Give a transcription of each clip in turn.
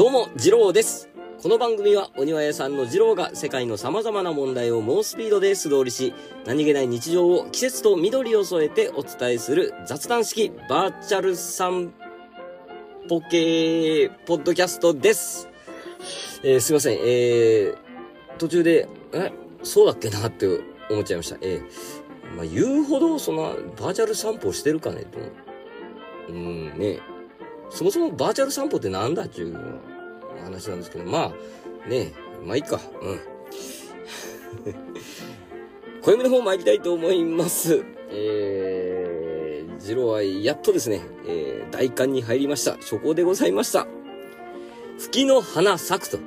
どうも、次郎です。この番組は、お庭屋さんの次郎が世界の様々な問題を猛スピードで素通りし、何気ない日常を季節と緑を添えてお伝えする雑談式バーチャル散歩系ポッドキャストです。えーすいません、えー、途中で、え、そうだっけなって思っちゃいました。えー、まあ、言うほど、その、バーチャル散歩してるかねと。うん、ね。そもそもバーチャル散歩ってなんだっていう話なんですけど、まあ、ねまあいいか。うん。暦の方参りたいと思います。えー、ジローはやっとですね、えー、大寒に入りました。初行でございました。吹きの花咲くと。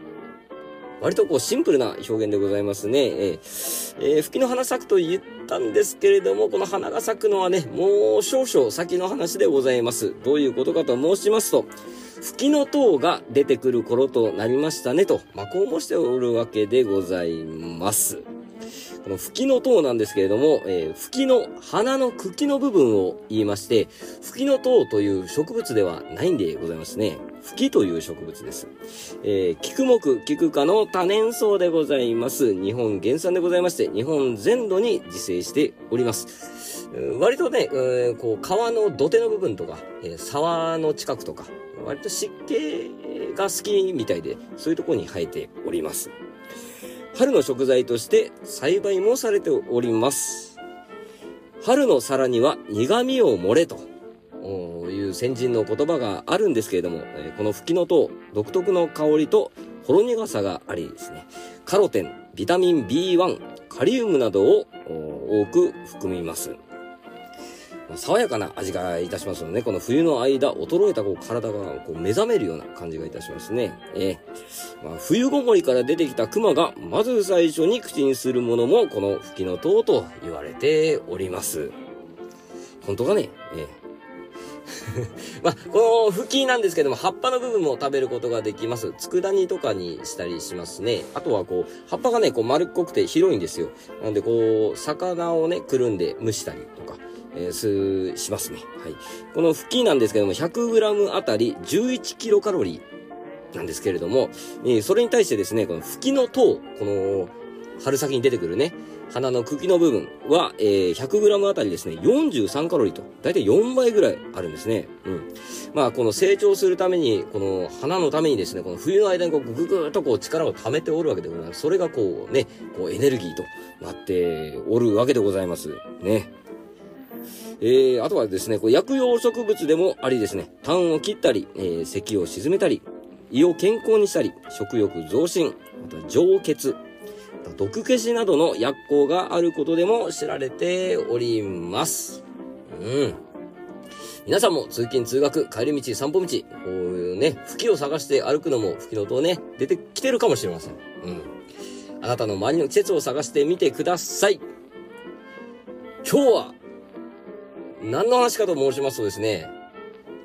割とこうシンプルな表現でございますね。えーえー吹きの花咲くと言ったんですけれども、この花が咲くのはね、もう少々先の話でございます。どういうことかと申しますと、吹きの塔が出てくる頃となりましたねと、まあ、こうもしておるわけでございます。この吹きの塔なんですけれども、えー、吹きの花の茎の部分を言いまして、吹きの塔という植物ではないんでございますね。吹きという植物です。えー、菊目、菊科の多年草でございます。日本原産でございまして、日本全土に自生しております。割とね、えーこう、川の土手の部分とか、えー沢の近くとか、割と湿気が好きみたいで、そういうところに生えております。春の食材として栽培もされております。春の皿には苦味を漏れという先人の言葉があるんですけれども、えこの吹きの塔、独特の香りとほろ苦さがありですね、カロテン、ビタミン B1、カリウムなどを多く含みます。爽やかな味がいたしますので、ね、この冬の間、衰えたこう体がこう目覚めるような感じがいたしますね。えーまあ、冬ごもりから出てきた熊が、まず最初に口にするものも、この吹きの塔と言われております。本当かね？ええ まあ、この吹きなんですけども、葉っぱの部分も食べることができます。佃煮とかにしたりしますね。あとはこう、葉っぱがね、こう丸っこくて広いんですよ。なのでこう、魚をね、くるんで蒸したりとか、えーす、しますね。はい。この吹きなんですけども、100g あたり11キロカロリーなんですけれども、えーそれに対してですね、この吹きの塔、この、春先に出てくるね、花の茎の部分は、えー 100g あたりですね、43カロリーと、だいたい4倍ぐらいあるんですね。うん。まあ、この成長するために、この花のためにですね、この冬の間にこうぐぐぐーっとこう力を溜めておるわけでございます。それがこうね、こうエネルギーとなっておるわけでございます。ね。えー、あとはですね、こう薬用植物でもありですね、痰を切ったり、えー、咳を鎮めたり、胃を健康にしたり、食欲増進、また上血、毒消しなどの薬効があることでも知られております。うん。皆さんも通勤通学、帰り道、散歩道、こういうね、吹きを探して歩くのも吹きの音ね、出てきてるかもしれません。うん。あなたの周りの季節を探してみてください。今日は、何の話かと申しますとですね、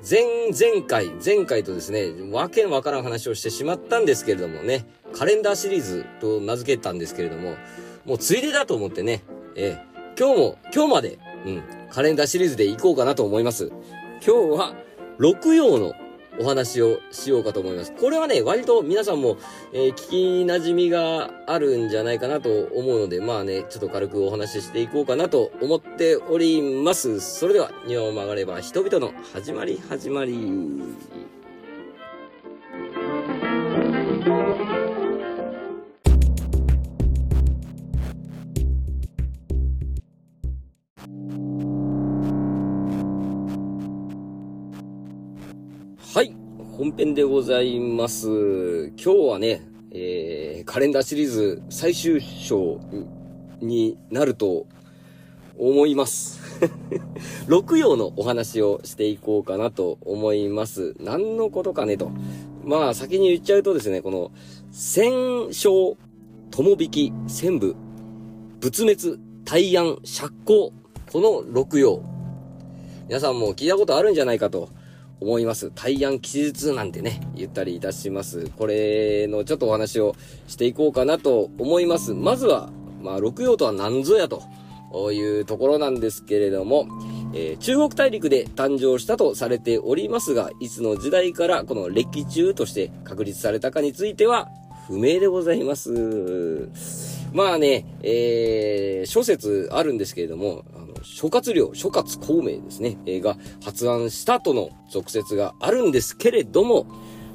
前、々回、前回とですね、わけのわからん話をしてしまったんですけれどもね、カレンダーシリーズと名付けたんですけれども、もうついでだと思ってね、ええ今日も、今日まで、うん、カレンダーシリーズで行こうかなと思います。今日は、六曜のお話をしようかと思います。これはね、割と皆さんも、えー聞き馴染みがあるんじゃないかなと思うので、まあね、ちょっと軽くお話ししていこうかなと思っております。それでは、庭を曲がれば人々の始まり始まり。本編でございます。今日はね、えー、カレンダーシリーズ最終章になると思います。六曜のお話をしていこうかなと思います。何のことかねと。まあ先に言っちゃうとですね、この戦勝、友引き、戦部、仏滅、大安、釈光、この六曜。皆さんも聞いたことあるんじゃないかと思います。大安吉日なんてね、言ったりいたします。これのちょっとお話をしていこうかなと思います。まずは、まあ、六曜とは何ぞやというところなんですけれども、えー、中国大陸で誕生したとされておりますが、いつの時代からこの歴中として確立されたかについては不明でございます。まあね、えー、諸説あるんですけれども、あの諸葛亮、諸葛孔明ですね、えー、が発案したとの俗説があるんですけれども、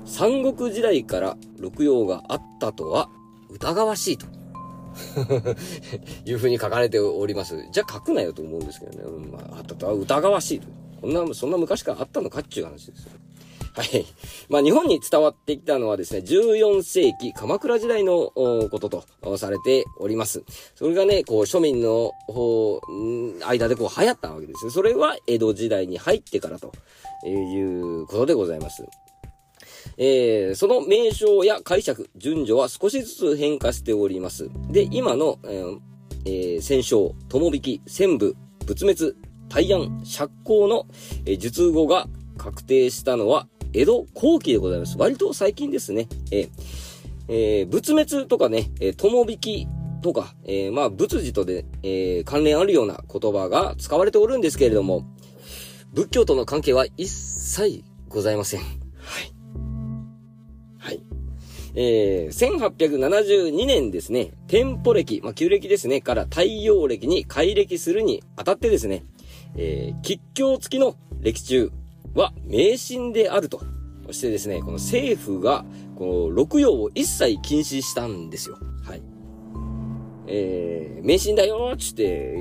三国時代から六葉があったとは疑わしいと。いうふうに書かれております。じゃあ書くなよと思うんですけどね。まあ、あったとは疑わしいと。こんな、そんな昔からあったのかっていう話ですよ。はい。まあ、日本に伝わってきたのはですね、14世紀鎌倉時代のこととされております。それがね、こう、庶民の方間でこう流行ったわけですね。それは江戸時代に入ってからということでございます。えー、その名称や解釈、順序は少しずつ変化しております。で、今の、えーえー、戦勝、友引き、戦部、仏滅、大安、釈光の、えー、術語が確定したのは江戸後期でございます。割と最近ですね。えー、えー、仏滅とかね、えー、友引きとか、えー、まあ、仏事とで、えー、関連あるような言葉が使われておるんですけれども、仏教との関係は一切ございません。はい。はい。えー、1872年ですね、天保暦、まあ、旧暦ですね、から太陽暦に改暦するにあたってですね、えー、吉凶付きの歴中は迷信であると。そしてですね、この政府が、この六葉を一切禁止したんですよ。はい。えー、迷信だよーつって、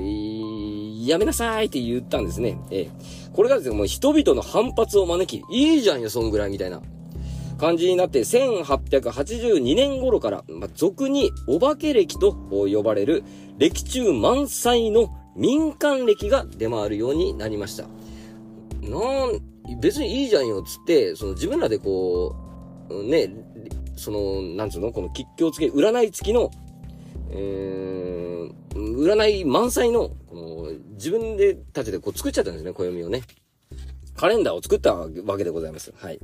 やめなさいって言ったんですね。えー、これがですね、もう人々の反発を招き、いいじゃんよ、そんぐらいみたいな感じになって、1882年頃から、まあ、俗にお化け歴と呼ばれる歴中満載の民間歴が出回るようになりました。なん、別にいいじゃんよ、つって、その自分らでこう、ね、その、なんつうのこの吉祥付け、占い付きの、えー、占い満載の、この、自分でたちでこう作っちゃったんですね、暦をね。カレンダーを作ったわけでございます。はい。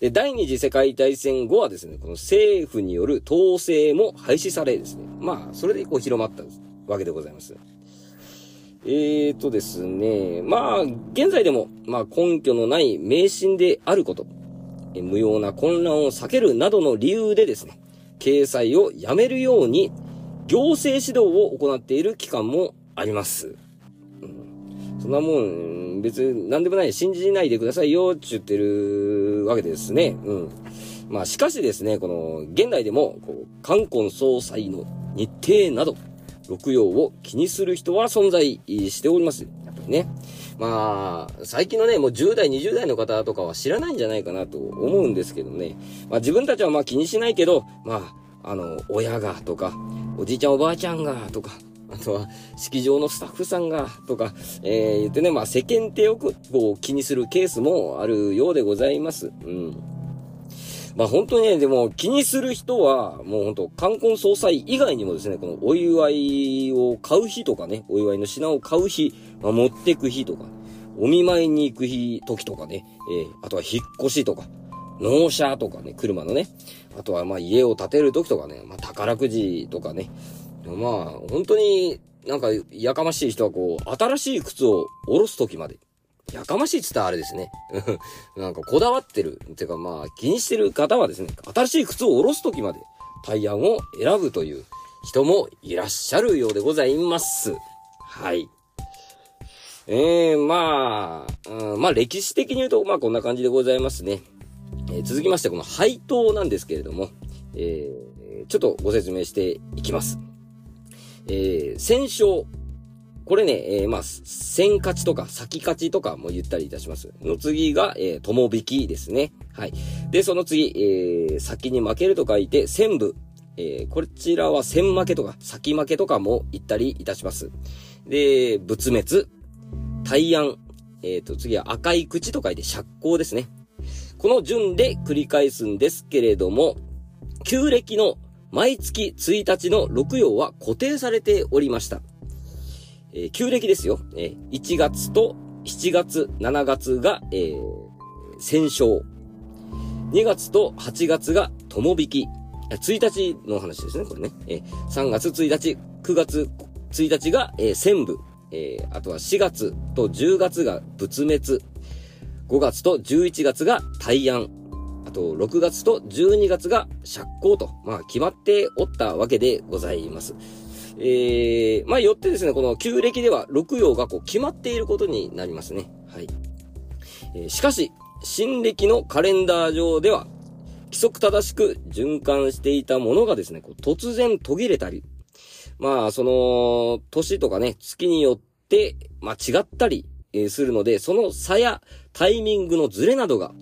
で、第二次世界大戦後はですね、この政府による統制も廃止されですね。まあ、それでこう広まったわけでございます。えーとですね、まあ、現在でも、まあ、根拠のない迷信であること、え無用な混乱を避けるなどの理由でですね、掲載をやめるように、行政指導を行っている機関もあります。うん、そんなもん、別に何でもない、信じないでくださいよ、って言ってるわけですね。うん。まあ、しかしですね、この、現代でも、こう、冠婚総裁の日程など、六葉を気にする人は存在しております。やっぱりね。まあ、最近のね、もう10代、20代の方とかは知らないんじゃないかなと思うんですけどね。まあ自分たちはまあ気にしないけど、まあ、あの、親がとか、おじいちゃんおばあちゃんがとか、あとは、式場のスタッフさんが、とか、えー、言ってね、まあ世間体よく、こう、気にするケースもあるようでございます。うん。まあ本当にね、でも気にする人は、もう本当、冠婚葬祭以外にもですね、このお祝いを買う日とかね、お祝いの品を買う日、まあ、持ってく日とか、お見舞いに行く日、時とかね、えー、あとは引っ越しとか、納車とかね、車のね、あとはまあ家を建てる時とかね、まあ宝くじとかね、まあ本当になんかやかましい人はこう、新しい靴を下ろす時まで、やかましいって言ったらあれですね。なんかこだわってる。てかまあ気にしてる方はですね、新しい靴を下ろす時まで対案を選ぶという人もいらっしゃるようでございます。はい。ええー、まあ、うん、まあ歴史的に言うと、まあこんな感じでございますね。えー、続きまして、この配当なんですけれども、えー、ちょっとご説明していきます。えー、戦勝これね、えー、まあ、先勝ちとか先勝ちとかも言ったりいたします。の次が、えー、友引きですね。はい。で、その次、えー、先に負けると書いて、戦部。えー、こちらは先負けとか、先負けとかも言ったりいたします。で、仏滅、大安、えっ、ー、と、次は赤い口と書いて釈光ですね。この順で繰り返すんですけれども、旧暦の毎月1日の6曜は固定されておりました。えー、旧暦ですよ。えー、1月と7月、7月が、えー、戦勝。2月と8月が友引き。1日の話ですね、これね。えー、3月1日、9月1日が、えー、戦部。えー、あとは4月と10月が仏滅。5月と11月が大安。あと、6月と12月が釈光と、まあ、決まっておったわけでございます。えー、まあ、よってですね、この旧暦では六曜がこう決まっていることになりますね。はい。えー、しかし、新暦のカレンダー上では、規則正しく循環していたものがですね、こう突然途切れたり、まあ、その、年とかね、月によって、まあ、違ったり、え、するので、その差やタイミングのズレなどが、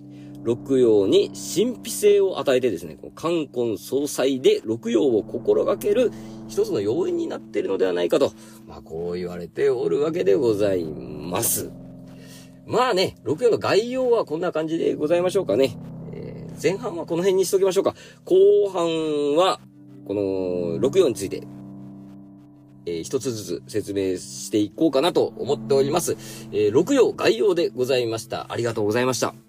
六曜に神秘性を与えてですね、こう冠婚総裁で六曜を心がける一つの要因になっているのではないかと、まあこう言われておるわけでございます。まあね、六曜の概要はこんな感じでございましょうかね。えー、前半はこの辺にしときましょうか。後半は、この六曜について、えー、一つずつ説明していこうかなと思っております。えー、六曜概要でございました。ありがとうございました。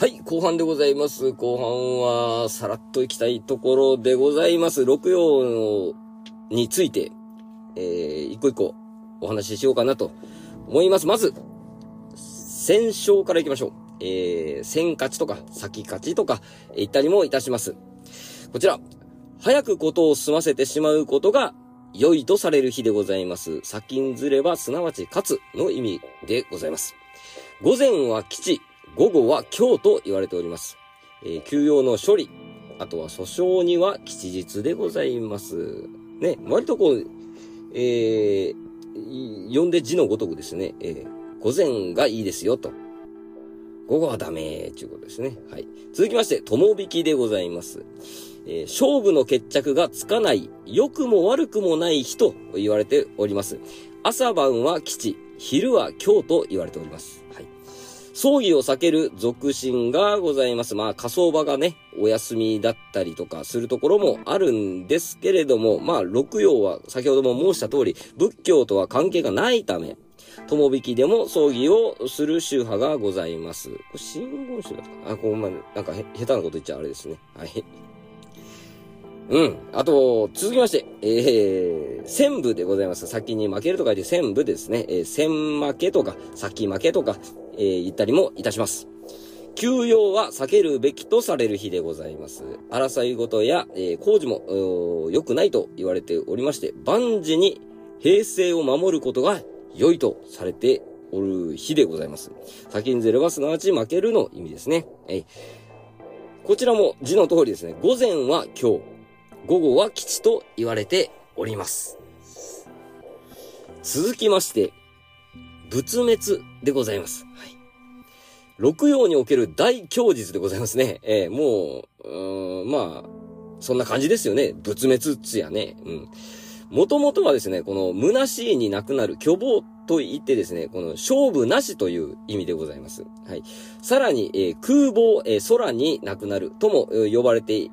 はい、後半でございます。後半は、さらっといきたいところでございます。六曜について、えー、一個一個お話ししようかなと思います。まず、戦勝から行きましょう。えー、戦勝ちとか、先勝ちとか、言ったりもいたします。こちら、早くことを済ませてしまうことが良いとされる日でございます。先んずれば、すなわち勝つの意味でございます。午前は基地、午後は今日と言われております。えー、休養の処理、あとは訴訟には吉日でございます。ね、割とこう、えー、呼んで字のごとくですね、えー、午前がいいですよと。午後はダメということですね。はい。続きまして、友引きでございます。えー、勝負の決着がつかない、良くも悪くもない日と言われております。朝晩は吉、昼は今日と言われております。はい。葬儀を避ける俗心がございます。まあ、火葬場がね、お休みだったりとかするところもあるんですけれども、まあ、六曜は先ほども申した通り、仏教とは関係がないため、友引きでも葬儀をする宗派がございます。これ、真言宗だったかあ、こう、まあ、なんかへ、下手なこと言っちゃあれですね。はい。うん。あと、続きまして、えー、戦部でございます。先に負けると書いて戦部ですね。えー、戦負けとか、先負けとか、えー、言ったりもいたします。休養は避けるべきとされる日でございます。争い事や、えー、工事も、良くないと言われておりまして、万事に平静を守ることが良いとされておる日でございます。先にずれはすなわち負けるの意味ですね。えー、こちらも字の通りですね。午前は今日、午後は吉と言われております。続きまして、仏滅でございます。はい。六曜における大供日でございますね。えー、もう、うーん、まあ、そんな感じですよね。仏滅っつやね。うん。もともとはですね、この虚しいになくなる虚暴と言ってですね、この勝負なしという意味でございます。はい。さらに、えー、空母、えー、空になくなるとも、えー、呼ばれて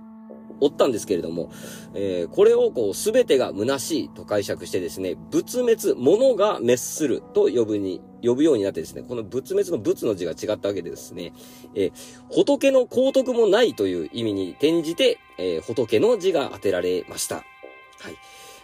おったんですけれども、えー、これをこう、すべてが虚しいと解釈してですね、仏滅、物が滅すると呼ぶに、呼ぶようになってですね、この仏滅の仏の字が違ったわけでですね、えー、仏の皇徳もないという意味に転じて、えー、仏の字が当てられました。はい。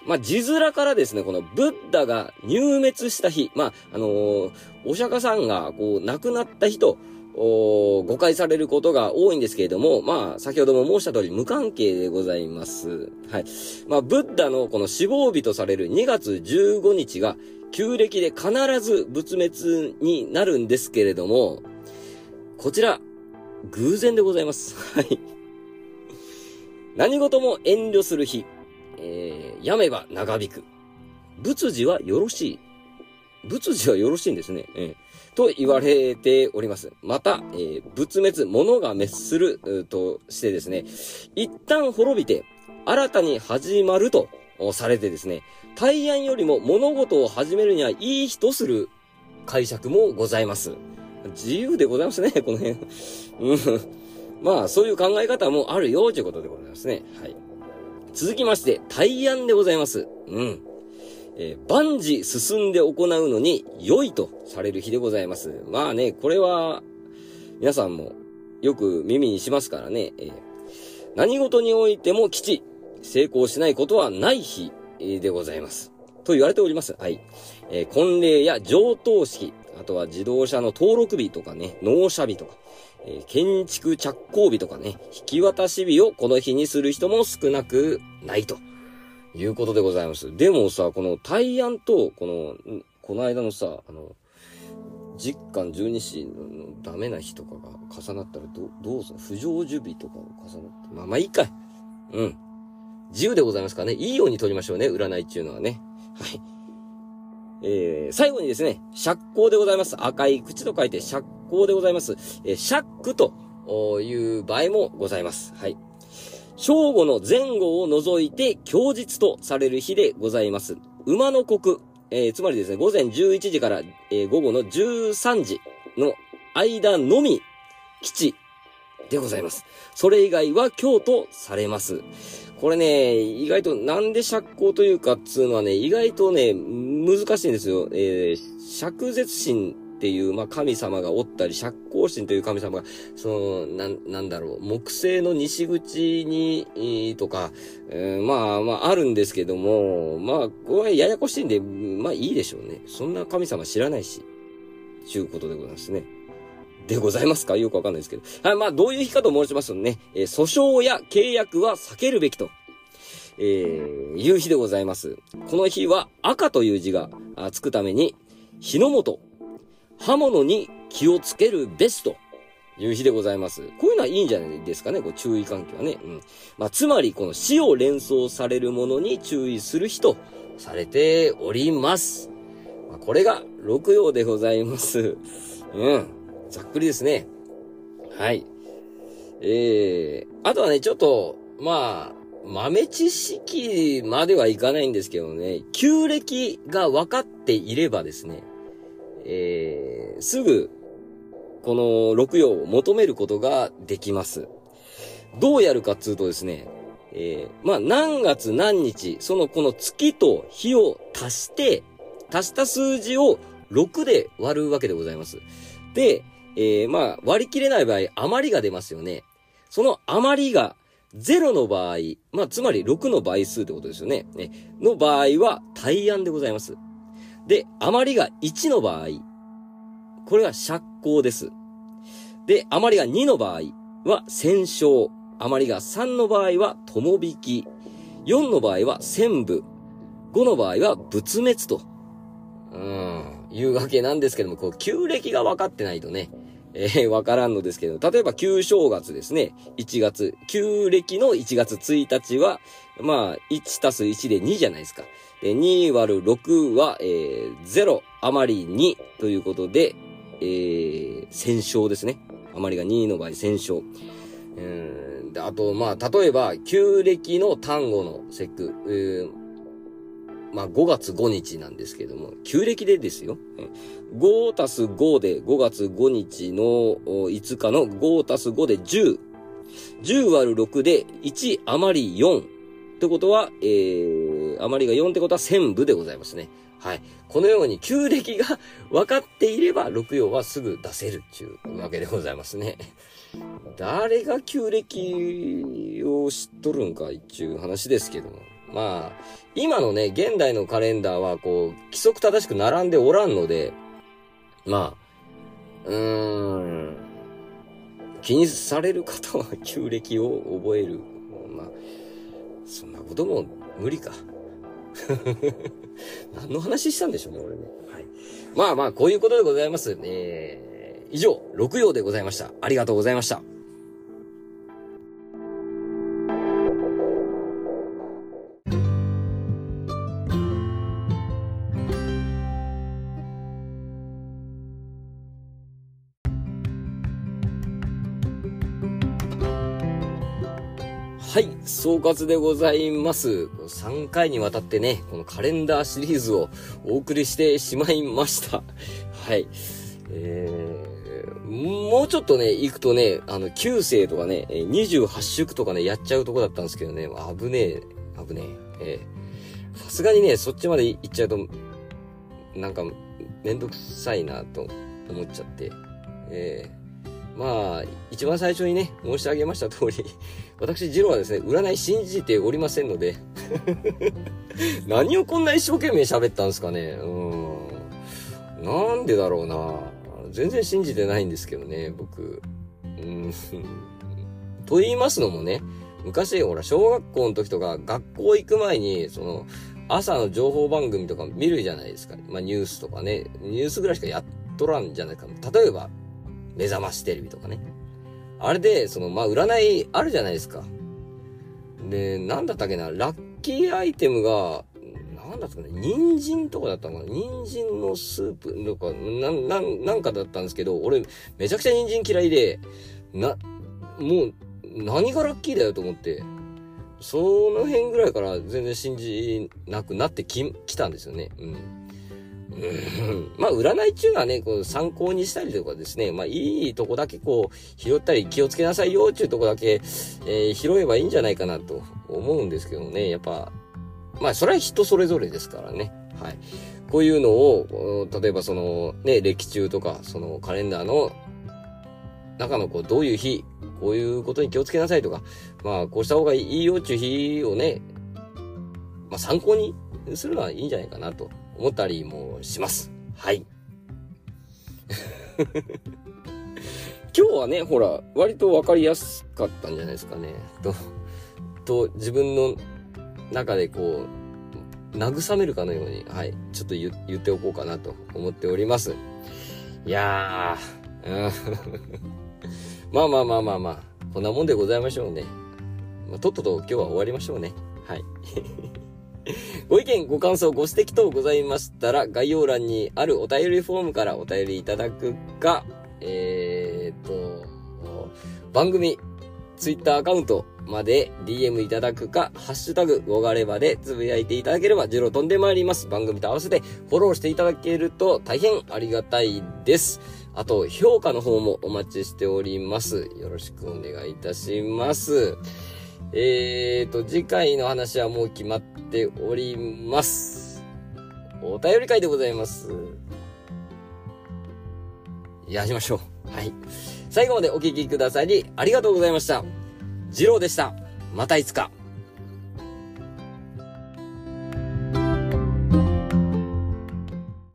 まあ、字面からですね、このブッダが入滅した日、まあ、あのー、お釈迦さんがこう亡くなった日と、誤解されることが多いんですけれども、まあ、先ほども申した通り無関係でございます。はい。まあ、ブッダのこの死亡日とされる2月15日が、旧暦で必ず仏滅になるんですけれども、こちら、偶然でございます。はい。何事も遠慮する日、えー、やめば長引く。仏事はよろしい。仏事はよろしいんですね。えーと言われております。また、えー、仏滅、物が滅する、としてですね、一旦滅びて、新たに始まるとされてですね、大安よりも物事を始めるにはいい日とする解釈もございます。自由でございますね、この辺。うん。まあ、そういう考え方もあるよ、ということでございますね。はい。続きまして、大安でございます。うん。えー、万事進んで行うのに良いとされる日でございます。まあね、これは、皆さんもよく耳にしますからね、えー、何事においても基地、成功しないことはない日でございます。と言われております。はい。えー、婚礼や上等式、あとは自動車の登録日とかね、納車日とか、えー、建築着工日とかね、引き渡し日をこの日にする人も少なくないということでございます。でもさ、この大安と、この、この間のさ、あの、実感十二支のダメな日とかが重なったらど、どうする不成就日とかを重なって。まあまあいいかい。うん。自由でございますからね。いいように取りましょうね。占いっていうのはね。はい。えー、最後にですね、釈光でございます。赤い口と書いて釈光でございます。えー、釈という場合もございます。はい。正午の前後を除いて供日とされる日でございます。馬の国、えー、つまりですね、午前11時から、えー、午後の13時の間のみ、基地でございます。それ以外は今日とされます。これね、意外となんで釈光というかっつうのはね、意外とね、難しいんですよ。えー、釈絶神っていう、まあ、神様がおったり、釈光神という神様が、その、な、なんだろう、木星の西口に、とか、えー、まあ、まあ、あるんですけども、まあ、これややこしいんで、まあ、いいでしょうね。そんな神様知らないし、ちゅうことでございますね。でございますか？よくわかんないですけど。はい、まあ、どういう日かと申しますとね、えー、訴訟や契約は避けるべきと。えー、いう日でございます。この日は赤という字がつくために、日の元、刃物に気をつけるべしという日でございます。こういうのはいいんじゃないですかね、こう注意喚起はね。うん。まあ、つまり、この死を連想されるものに注意する日とされております。まあ、これが六曜でございます。うん。ざっくりですね。はい。えー、あとはね、ちょっと、まあ、豆知識まではいかないんですけどね、旧暦が分かっていればですね、えー、すぐ、この六曜を求めることができます。どうやるかっつうとですね、えー、まあ、何月何日、そのこの月と日を足して、足した数字を6で割るわけでございます。で、えー、まあ、割り切れない場合、余りが出ますよね。その余りが0の場合、まあ、つまり6の倍数ってことですよね。ねの場合は、大安でございます。で、余りが1の場合、これは釈光です。で、余りが2の場合は戦勝。余りが3の場合は友引き。4の場合は戦部。5の場合は仏滅と。うん、いうわけなんですけども、こう、旧暦が分かってないとね、えー、わからんのですけど、例えば旧正月ですね。1月、旧暦の1月1日は、まあ、1たす1で2じゃないですか。で、2割る6は、えー、0余り2ということで、えー、戦勝ですね。余りが2位の場合、戦勝。うん、で、あと、まあ、例えば、旧暦の単語の節句、えーまあ、5月5日なんですけども、旧暦でですよ。5たす5で5月5日の5日の5たす5で10。10割る6で1余り4。ってことは、えー、余りが4ってことは1000部でございますね。はい。このように旧暦が 分かっていれば、六曜はすぐ出せるっていうわけでございますね。誰が旧暦を知っとるんかいっていう話ですけども。まあ、今のね、現代のカレンダーは、こう、規則正しく並んでおらんので、まあ、うーん、気にされる方は旧暦を覚える。まあ、そんなことも無理か。何の話したんでしょうね、俺ね。はい。まあまあ、こういうことでございます。えー、以上、六曜でございました。ありがとうございました。はい、総括でございます。3回にわたってね、このカレンダーシリーズをお送りしてしまいました。はい。えー、もうちょっとね、行くとね、あの、9世とかね、28祝とかね、やっちゃうとこだったんですけどね、危ねえ、危ねえ。えさすがにね、そっちまで行っちゃうと、なんか、めんどくさいなと思っちゃって。えー、まあ、一番最初にね、申し上げました通り、私、ジローはですね、占い信じておりませんので 何をこんな一生懸命喋ったんですかね。うん。なんでだろうな。全然信じてないんですけどね、僕。うん。と言いますのもね、昔、ほら、小学校の時とか、学校行く前に、その、朝の情報番組とか見るじゃないですか。まあ、ニュースとかね、ニュースぐらいしかやっとらんじゃないか。例えば、目覚ましテレビとかね。あれで、その、まあ、占いあるじゃないですか。で、なんだったっけな、ラッキーアイテムが、なんだったかな、人参とかだったのかな人参のスープとか、な、な、なんかだったんですけど、俺、めちゃくちゃ人参嫌いで、な、もう、何がラッキーだよと思って、その辺ぐらいから全然信じなくなってき、きたんですよね。うん。まあ、占いっていうのはね、こう参考にしたりとかですね、まあ、いいとこだけこう、拾ったり気をつけなさいよっていうとこだけ、えー、拾えばいいんじゃないかなと思うんですけどね、やっぱ、まあ、それは人それぞれですからね。はい。こういうのを、例えばその、ね、歴中とか、そのカレンダーの中のこう、どういう日、こういうことに気をつけなさいとか、まあ、こうした方がいいよっていう日をね、まあ、参考にするのはいいんじゃないかなと思ったりもします。はい。今日はね、ほら、割とわかりやすかったんじゃないですかね。と、と、自分の中でこう、慰めるかのように、はい、ちょっと言言っておこうかなと思っております。いやー、うん まあまあまあまあまあ、こんなもんでございましょうね。まあ、とっとと今日は終わりましょうね。はい。ご意見、ご感想、ご指摘等ございましたら、概要欄にあるお便りフォームからお便りいただくか、えー、っと、番組、ツイッターアカウントまで DM いただくか、ハッシュタグ、ごがればでつぶやいていただければ、ジロ飛んでまいります。番組と合わせてフォローしていただけると大変ありがたいです。あと、評価の方もお待ちしております。よろしくお願いいたします。えーと、次回の話はもう決まっております。お便り会でございます。やりましょう。はい。最後までお聞きくださり、ありがとうございました。次郎でした。またいつか。